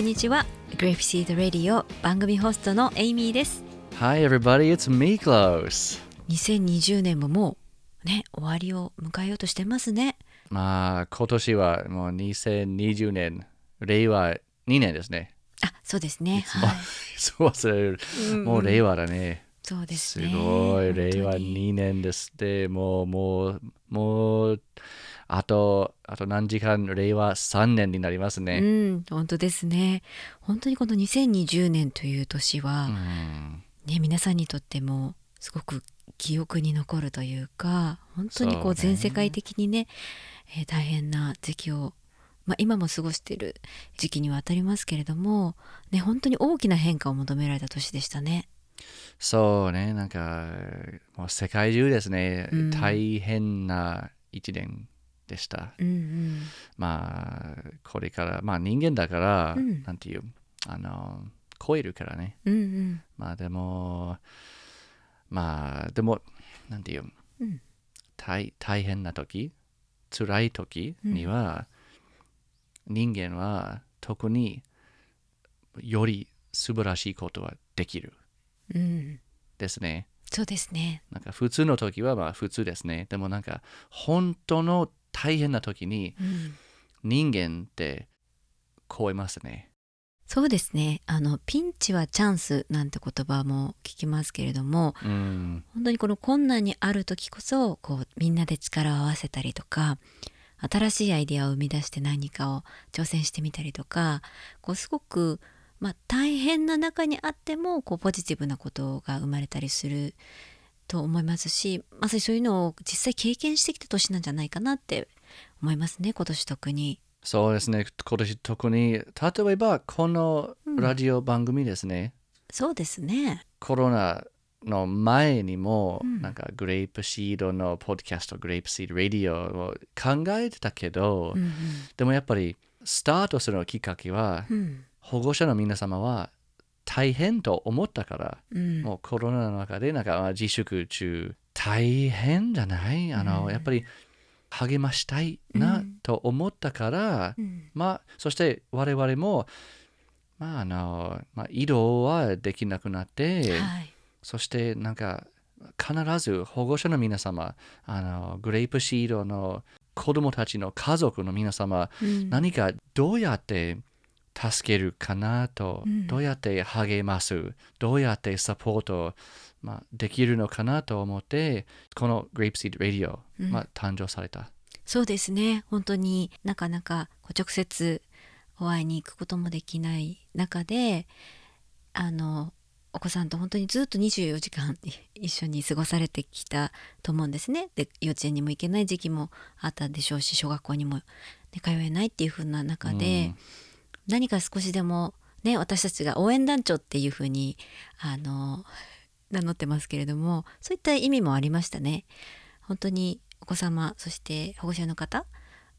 んにちは Grapeseed Radio 番組ホストのエイミーです Hi, everybody. It's Miklos. 2020年ももうね終わりを迎えようとしてますねまあ、今年はもう2020年、令和2年ですね。あそうですねはいそう忘れる。もう令和だね。そうですすねごい、令和本当に2年ですって、もう、もう、もう、あと、あと何時間、令和3年になりますうね。ん本当ですね本当にこの2020年という年は、うんね皆さんにとってもすごく記憶に残るというか本当にこそう全世界的にねえー大変な時期を、まあ、今も過ごしている時期には当たりますけれども、ね、本当に大きな変化を求められた年でしたね。そうね、なんか、もう世界中ですね、うん。大変な一年でした。うんうん。まあ、これから、まあ人間だから、うん。なんていう、あの、超えるからね。うんうん。まあでも、まあでも、なんていう、うん大大変な時、辛い時には、人間は特により素晴らしいことはできるうんですね。そうですね。なんか普通の時はまあ普通ですね。でもなんか本当の大変な時にうん人間って超えますね。そうですねあのピンチはチャンスなんて言葉も聞きますけれどもうん。本当にこの困難にある時こそこうみんなで力を合わせたりとか新しいアイデアを生み出して何かを挑戦してみたりとかこうすごく、まあ、大変な中にあってもこうポジティブなことが生まれたりすると思いますしまさにそういうのを実際経験してきた年なんじゃないかなって思いますね今年特に。そうですね。今年特に、例えばこのラジオ番組ですね。そうですね。コロナの前にも、うん。なんかグレープシードのポッドキャスト、グレープシードラディオを考えてたけど、うんでもやっぱりスタートするきっかけは、うん。うん保護者の皆様は大変と思ったから、うん。もうコロナの中でなんかまあ自粛中大変じゃない？あの、うん。やっぱり励ましたいうん。なと思ったから、うん。まあそして我々もまああの、まあ、移動はできなくなって、はい。そしてなんか必ず保護者の皆様あのグレープシードの子供たちの家族の皆様、うん。何かどうやって助けるかなと、うん。どうやって励ますどうやってサポート、まあ、できるのかなと思ってこの Grapeseed Radio、うん。まあ、誕生された。そうですね本当になかなかこう直接お会いに行くこともできない中であのお子さんと本当にずっと24時間 一緒に過ごされてきたと思うんですね。で幼稚園にも行けない時期もあったでしょうし小学校にも、ね、通えないっていう風な中で、何か少しでもね私たちが応援団長っていう風にあの名乗ってますけれどもそういった意味もありましたね。本当にお子様そして保護者の方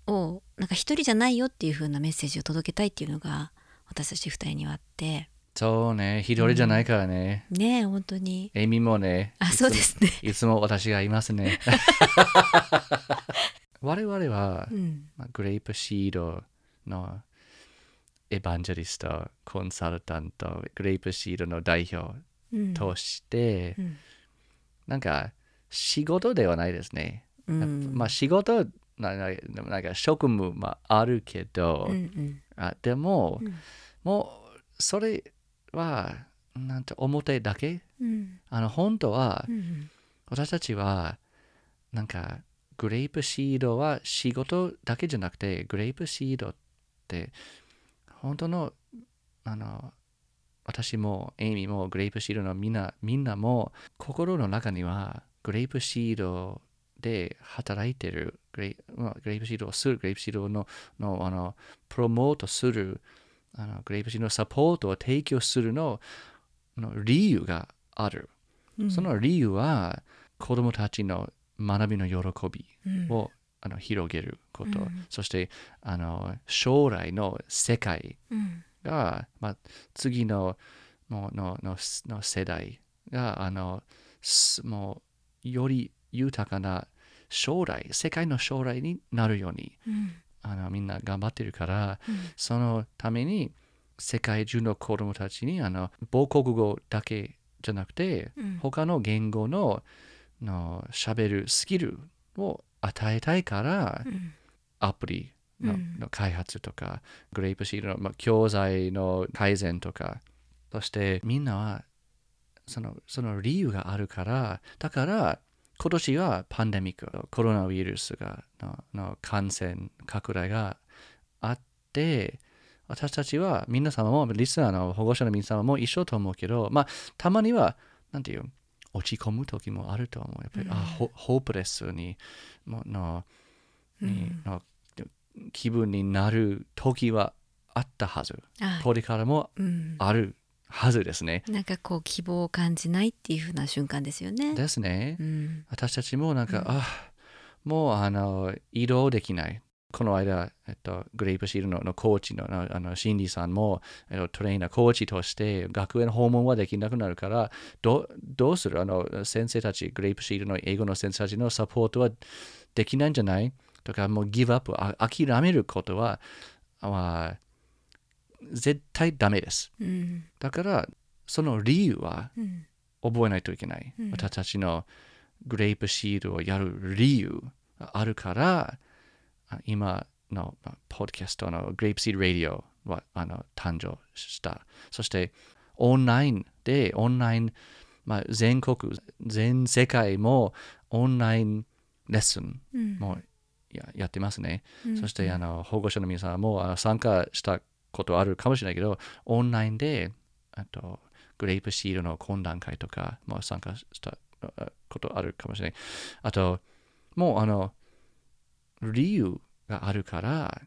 をなんか一人じゃないよっていう風なメッセージを届けたいっていうのが私たち二人にはあってそうね、一人じゃないからね。ねえ本当にエミもね、あそうですね。いつも私がいますね。我々は、うんまあ、グレープシードのエヴァンジェリスト、コンサルタント、グレープシードの代表うんとして、うんなんか仕事ではないですね。まあ仕事ななでもなんか職務もあるけど、うんうん。あでも、うん。もうそれはなんて表だけ？うん。あの本当は、うん私たちはなんかグレープシードは仕事だけじゃなくてグレープシードって本当のあの私もエイミーもグレープシードのみんなみんなも心の中にはグレープシードで働いてるグレイまあグレープシードをするグレープシードののあのプロモートするあのグレープシードのサポートを提供するのの理由がある。うん。その理由は子供たちの学びの喜びうん。をあの広げること、うん。そしてあの将来の世界うん。が、まあ、次ののののの世代があのすもうより豊かな将来世界の将来になるようにうん。あのみんな頑張ってるからうん。そのために世界中の子供たちにあの母国語だけじゃなくてうん。他の言語のの喋るスキルを与えたいからうん。アプリの,、うん。の開発とかグレープシードの、まあ、教材の改善とかそしてみんなはそのその理由があるからだから今年はパンデミックコロナウイルスがのの感染拡大があって私たちは皆様もリスナーの保護者の皆様も一緒と思うけどまあたまにはなんていう落ち込む時もあると思う。やっぱり、うん。あホホープレスにものにうん。の気分になる時はあったはず。あこれからもうん。あるはずですね。なんかこう希望を感じないっていう風な瞬間ですよね。ですねう。ん私たちもなんか、うんあもうあの移動できない。この間、えっと、グレープシールののコーチのあのシンディさんも、えっと、トレーナー、コーチとして学園訪問はできなくなるから、どどうする？あの先生たち、グレープシールの英語の先生たちのサポートはできないんじゃない？とか、もうギブアップ、あ諦めることは、は絶対ダメです。うんだから、その理由はうん覚えないといけない。うん私たちのグレープシールをやる理由があるから、あ今のまあポッドキャストのグレープシールラディオはあの誕生した。そして、オンラインで、オンライン、まあ、全国、全世界もオンラインレッスンうんもややってますね。うんそしてあの保護者の皆さんも参加したことあるかもしれないけど、オンラインであとグレープシールの懇談会とかも参加したあことあるかもしれない。あと、もうあの理由があるから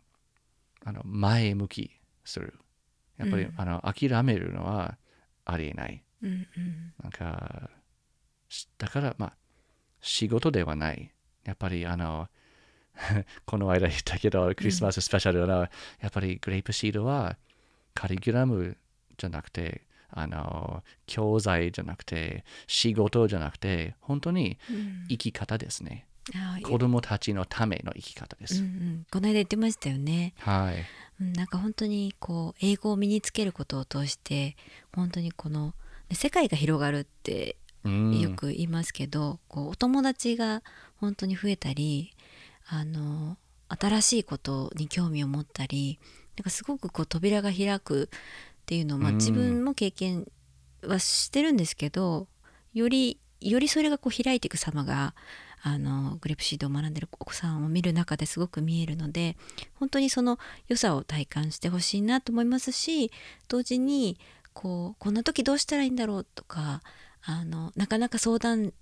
あの前向きする。やっぱり、うんあの諦めるのはありえない。うんうんなんか、しだから、まあ、仕事ではない。やっぱり、あの、この間言ったけど、クリスマススペシャルの、やっぱりグレープシードは、カリキュラムじゃなくて、あの、教材じゃなくて、仕事じゃなくて、本当にうん生き方ですね。あー子供たちのための生き方でうんす。うんこの間言ってましたよね。はい。うんなんか本当にこう英語を身につけることを通して本当にこのね世界が広がるってうん、よく言いますけど、こうお友達が本当に増えたりあの新しいことに興味を持ったりなんかすごくこう扉が開くっていうのを、まあ、うん。自分も経験はしてるんですけどよりよりそれがこう開いていく様があのグレープシードを学んでるお子さんを見る中ですごく見えるので本当にその良さを体感してほしいなと思いますし同時にこうこんな時どうしたらいいんだろうとかあのなかなか相談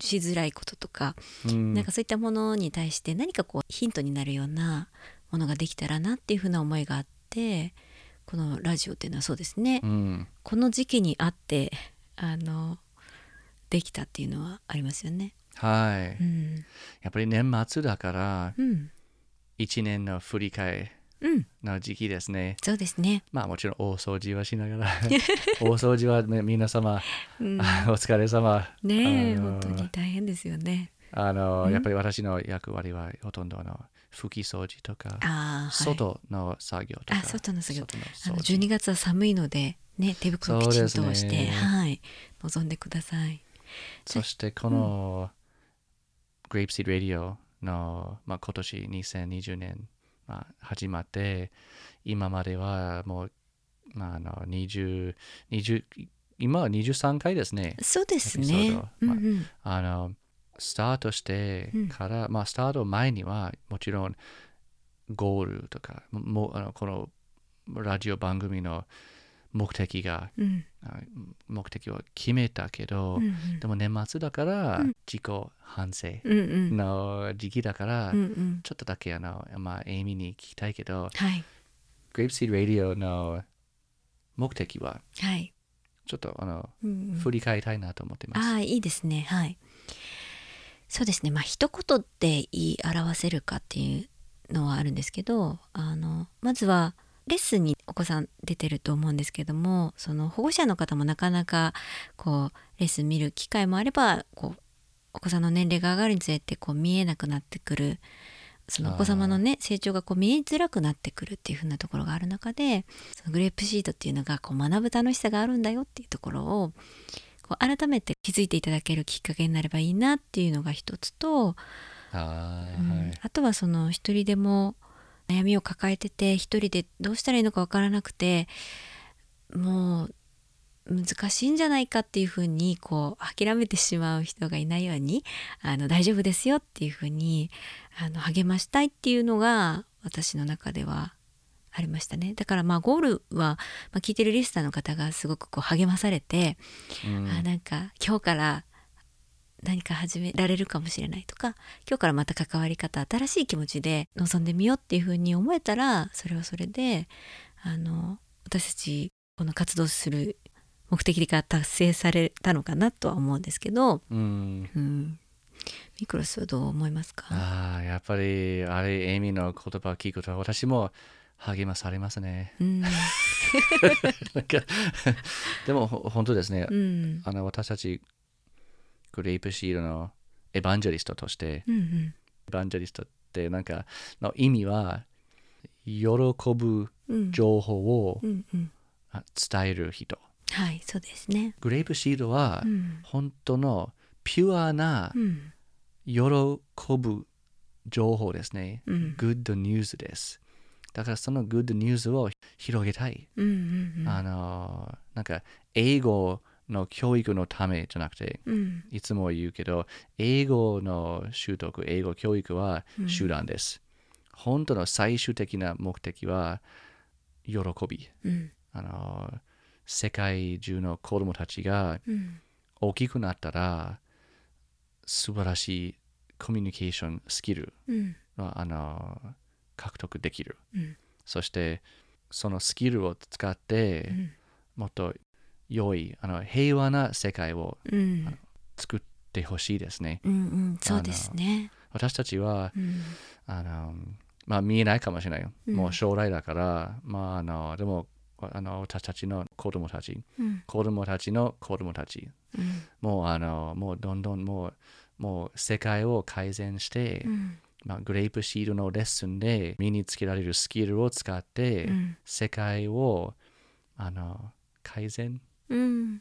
しづらいこととか、うん。なんかそういったものに対して何かこうヒントになるようなものができたらなっていうふうな思いがあってこのラジオっていうのはそうですね、うん。この時期にあってあのできたっていうのはありますよね。はい。うん、やっぱり年末だから、うん、一年の振り返の時期ですね。そうですね。まあもちろん大掃除はしながら。大掃除は、ね、皆様、うん、お疲れ様。ねえ本当に大変ですよね。あの、うん。やっぱり私の役割はほとんどあの拭き掃除とか、はい、外の作業とか。あ外の作業。あの掃除。12月は寒いのでね手袋をきちんとして、ね。はい。望んでください。そしてこの、グレープシード・ラディオの、まあ、今年2020年、まあ、始まって今まではもう、まあ、あの20 20今は23回ですね。そうですね。ード。うんうん。あのスタートしてから、まあスタート前にはもちろんゴールとかもあのこのラジオ番組の目的がうん。あ目的を決めたけど、うんうん。でも年末だからうん。自己反省の時期だから、うんうん。ちょっとだけあの、まあ、エイミーに聞きたいけど、はい。グレープシード・ラディオの目的ははい。ちょっとあの、うんうん。振り返りたいなと思ってます。ああいいですね。はい。そうですね。まあ一言で言い表せるかっていうのはあるんですけどあのまずはレッスンにお子さん出てると思うんですけどもその保護者の方もなかなかこうレッスン見る機会もあればこうお子さんの年齢が上がるにつれてこう見えなくなってくる。そのお子様のね成長がこう見えづらくなってくるっていう風なところがある中でそのグレープシートっていうのがこう学ぶ楽しさがあるんだよっていうところをこう改めて気づいていただけるきっかけになればいいなっていうのが一つと、あーうんはいあとはその一人でも悩みを抱えてて一人でどうしたらいいのかわからなくてもう難しいんじゃないかっていうふうにこう諦めてしまう人がいないようにあの大丈夫ですよっていうふうにあの励ましたいっていうのが私の中ではありましたね。だからまあゴールは、まあ、聞いてるリスターの方がすごくこう励まされて、うん。あなんか今日から何か始められるかもしれないとか今日からまた関わり方新しい気持ちで臨んでみようっていうふうに思えたらそれはそれであの私たちこの活動する目的が達成されたのかなとは思うんですけど、うん。うん、ミクロスはどう思いますか？ああ、やっぱり、あれ、エイミーの言葉を聞くと、私も励まされますね。うん、でも、ほ本当ですね。うん。あの、私たち、グレープシールのエヴァンジェリストとして、うんうんエヴァンジェリストって、なんか、の意味は、喜ぶうん情報をうんうんあ伝える人。はいそうですね。グレープシールはう、ん本当のピュアなうん喜ぶ情報ですね。うんグッドニュースです。だからそのグッドニュースを広げたい。うんうんうんあの、なんか英語の教育のためじゃなくて、うん。いつも言うけど、英語の習得、英語教育は手段です。本当の最終的な目的は喜び。うん。あの、世界中の子供たちがうん。大きくなったら素晴らしいコミュニケーションスキルあの獲得できる。うん。そしてそのスキルを使ってうん。もっと良いあの平和な世界をうん。作ってほしいですね。うんうん。そうですね。私たちはうん。あのまあ見えないかもしれないよ。うん。もう将来だから、まああのでもあの私たちの子供たち、うん。子供たちの子供たち、うん。もうあのもうどんどんもうもう世界を改善して、うん。まあ、グレープシールのレッスンで身につけられるスキルを使って、うん。世界をあの改善うん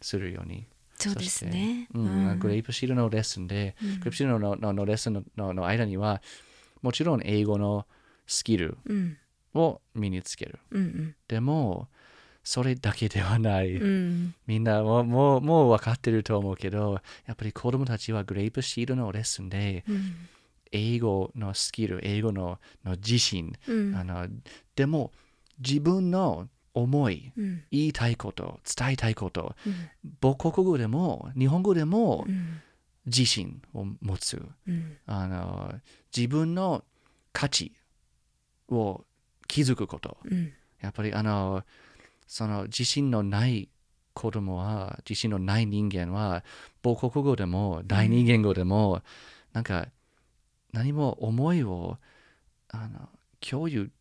するように。そうですね。うん。グレープシールのレッスンで、うん。グレープシールのののレッスンののの間には、もちろん英語のスキルうん。を身につける。うんでも、それだけではない。うん。うんみんなもうもうもう分かってると思うけど、やっぱり子供たちはグレープシールのレッスンで、うん。英語のスキル、英語のの自信、うん。あのでも自分の思い、うん。言いたいこと、伝えたいこと、うん。母国語でも日本語でもうん。自信を持つ。うん。あの自分の価値を気づくこと。うん。やっぱりあのその自信のない子供は、自信のない人間は、母国語でも第二言語でも、なんか何も思いをあの共有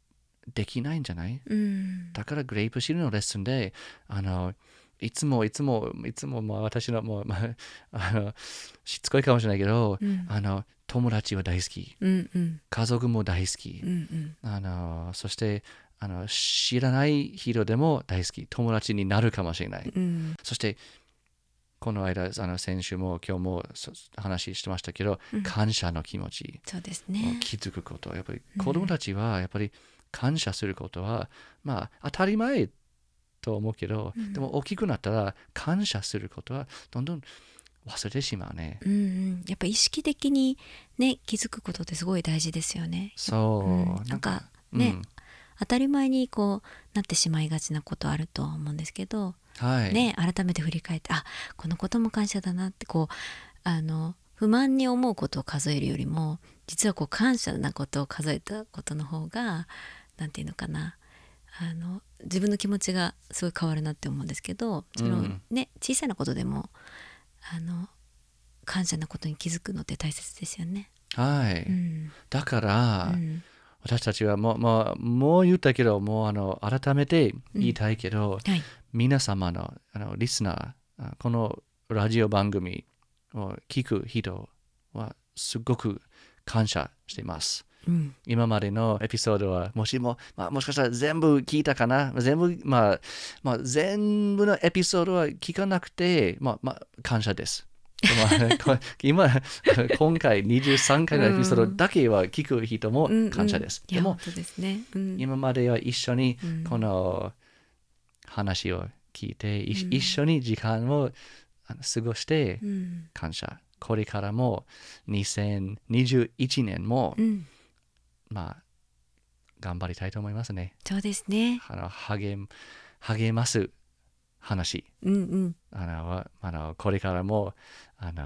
できないんじゃない？うん。だからグレープシールのレッスンで、あの、いつもいつもいつもまあ私のもう、まあ、あのしつこいかもしれないけど、うん。あの友達は大好き、うんうん。家族も大好き。う、んあのそしてあの知らない人でも大好き、友達になるかもしれない。うん。そしてこの間、あの先週も今日もそ話してましたけど、うん。感謝の気持ち。そうですをね。気づくこと、やっぱり子供たちはやっぱり感謝することは、まあ当たり前と思うけど、うんでも大きくなったら感謝することはどんどん忘れてしまうね。うんうん、やっぱ意識的にね気づくことってすごい大事ですよね。そう、うんなんかねうん当たり前にこうなってしまいがちなことあると思うんですけど、はい。ね改めて振り返ってあこのことも感謝だなってこうあの不満に思うことを数えるよりも実はこう感謝なことを数えたことの方がなんていうのかなあの自分の気持ちがすごい変わるなって思うんですけどその、うんね小さなことでもあの感謝なことに気づくのって大切ですよね。はい。うんだから、うん私たちはもう、もう、もう言ったけど、もうあの改めて言いたいけど、はい皆様のあのリスナーあ、このラジオ番組を聞く人はすごく感謝しています。うん今までのエピソードは、もしも、まあ、もしかしたら全部聞いたかな？全部、まあ、まあ、全部のエピソードは聞かなくて、まあ、まあ、感謝です。今、今回23回のエピソードだけは聞く人もうんうん感謝です。でもいや本、当ですね。うん今までは一緒にうんこの話を聞いて、いうん一緒に時間を過ごしてうん感謝。これからも2021年も、うんまあ、頑張りたいと思いますね。そうですね。あの励励ます話うんうんあのあのこれからもあの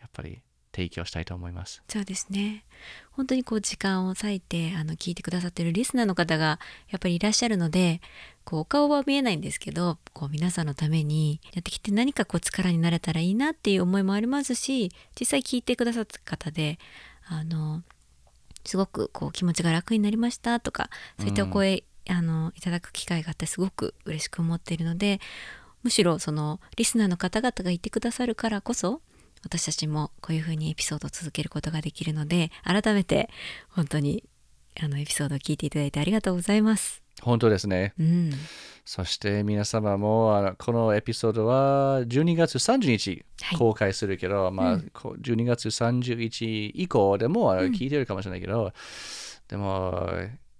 やっぱり提供したいと思います。そうですね。本当にこう時間を割いてあの聞いてくださってるリスナーの方がやっぱりいらっしゃるので、こうお顔は見えないんですけど、こう皆さんのためにやってきて何かこう力になれたらいいなっていう思いもありますし、実際聞いてくださった方で、あのすごくこう気持ちが楽になりましたとか、そういったお声、あのいただく機会があってすごく嬉しく思っているので、むしろそのリスナーの方々がいてくださるからこそ私たちもこういうふうにエピソードを続けることができるので改めて本当にあのエピソードを聞いていただいてありがとうございます。本当ですね。うん、そして皆様もあのこのエピソードは12月30日はい公開するけど、まあうんこう12月31日以降でも聞いてるかもしれないけど、でも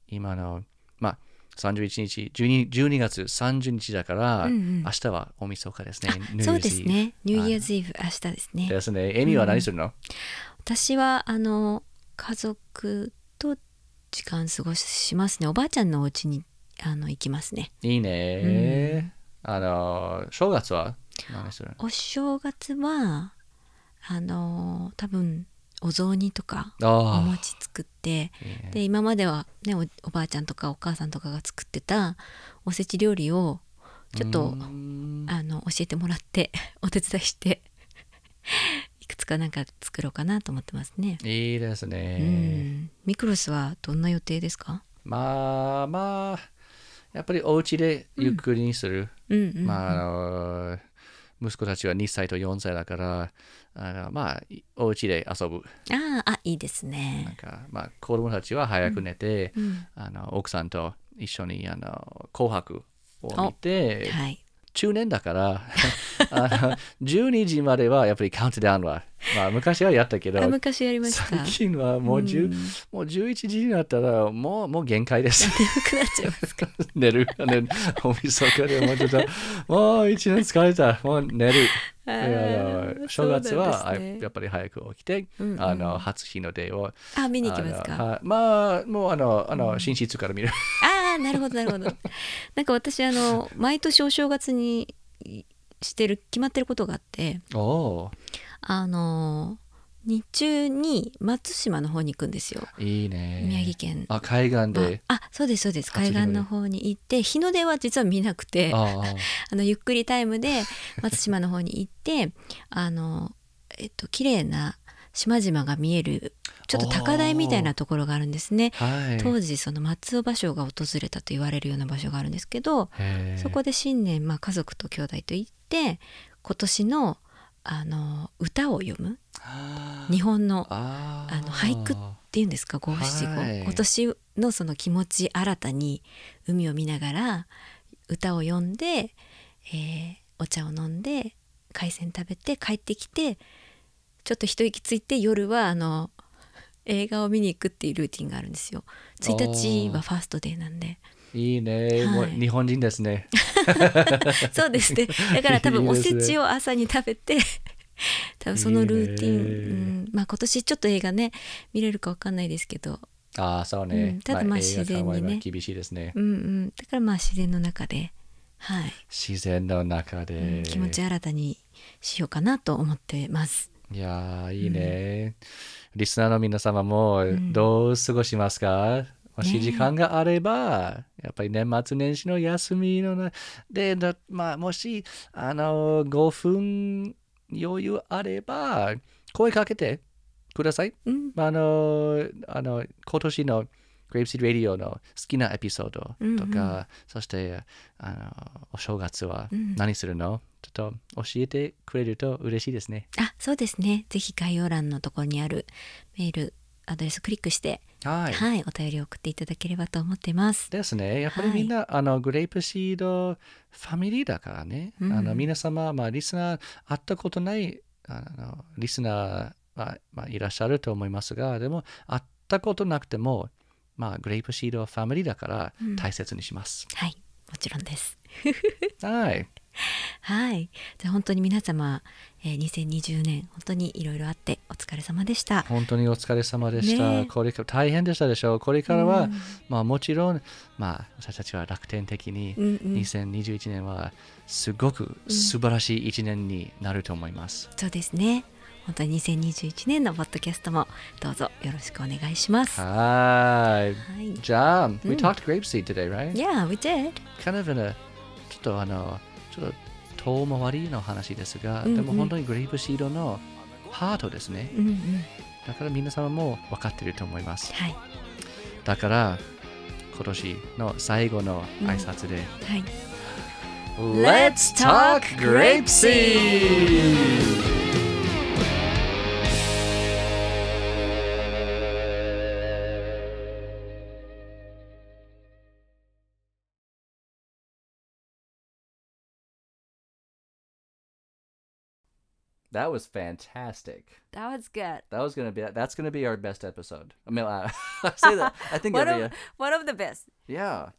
今のまあ31日 12, 12月30日だから、うんうん明日は大晦日ですね。そうですね。ニューイヤーズイブ明日ですね。ですね。エミは何するの、私はあの家族と時間過ごしますね。おばあちゃんのお家にあの行きますね。いいね、あの、正月は何するの？お正月はあの多分お雑煮とかおあ餅作ってで今まではねおおばあちゃんとかお母さんとかが作ってたおせち料理をちょっとあの教えてもらってお手伝いしていくつかなんか作ろうかなと思ってますね。いいですうね。ん、ミクロスはどんな予定ですか？まあまあ、やっぱりお家でゆっくりにする。うんうんうん、まあ、あの、息子たちは2歳と4歳だから、あのまあ、いお家で遊ぶ。あああいいですなんね。か、まあ、子供たちは早く寝て、うん、あの奥さんと一緒にあの紅白を見て、はい。中年だから あの12時まではやっぱりカウントダウンは、まあ、昔はやったけどあ昔やりました。最近はもう,、10うん。もう11時になったらもうもう限界です。眠くなっちゃいますか？寝る。寝る。おみそかでもうちょっと。もう一年疲れた。もう寝る。正月は、ね。やっぱり早く起きて、うんうんあの初日の出をあ見に行きますか？まあもうあのあの、寝室から見る。ああなるほどなるほど。なんか私あの毎年お正月にしてる決まってることがあって、あの日中に松島の方に行くんですよ。いいね宮城県。あ海岸でああそうですそうです海岸の方に行って日の出は実は見なくて あのゆっくりタイムで松島の方に行ってあのえっと綺麗な島々が見えるちょっと高台みたいなところがあるんですね。はい。当時その松尾芭蕉が訪れたと言われるような場所があるんですけどそこで新年、まあ、家族と兄弟と行って今年のあの歌を読む。日本のあの俳句っていうんですか五七五、はい。今年のその気持ち新たに海を見ながら歌を読んで、えーお茶を飲んで海鮮食べて帰ってきてちょっと一息ついて夜はあの映画を見に行くっていうルーティンがあるんですよ。1日はファーストデーなんで。いいね、はい。日本人ですね。そうですね。だから多分おせちを朝に食べて、多分そのルーティン、うん、まあ今年ちょっと映画ね見れるかわかんないですけど、ああそうね、うん。ただまあ自然にね。厳しいですね、うんうん、だからまあ自然の中で、はい、自然の中うで、ん。気持ち新たにしようかなと思ってます。いやーいいね、リスナーの皆様もん。どう過ごしますか、もしね時間があれば、やっぱり年末年始の休みのなでだ、まあ、もしあの5分余裕あれば、声かけてください。うん。あの、あの今年の Grapeseed Radio の好きなエピソードとか、そしてあのお正月は何するの、ちょっと教えてくれると嬉しいですね。あそうですねぜひ概要欄のところにあるメールアドレスクリックしてはい。はい、お便りを送っていただければと思ってます。ですね。やっぱりみんな、あのグレープシードファミリーだからね。あの皆様、まあ、リスナー、会ったことないあのリスナーは、まあ、いらっしゃると思いますが、でも、会ったことなくても、まあ、グレープシードはファミリーだから大切にします。はい、もちろんです。はい。はい、じゃあ本当に皆様、えー2020年本当にいろいろあってお疲れ様でした。本当にお疲れ様でした。ねこれから大変でしたでしょう。これからは、まあ、もちろん、まあ、私たちは楽天的に、うんうん2021年はすごく素晴らしい1年になると思います。そうですね。本当に2021年のポッドキャストもどうぞよろしくお願いします。ははい。い。じゃあ、we talked grapeseed today, right? Yeah, we did. kind of in a ちょっとあの、ちょっと遠回りの話ですが、うんうんでも本当にグレープシードのハートですね。うんうん。だから皆様も分かっていると思います。はい。だから、今年の最後の挨拶で、はい。Let's talk grapeseed! That was fantastic. That was good. That was gonna be that's gonna be our best episode. I mean, I say that I think One it'll be of, a, one of the best. yeah.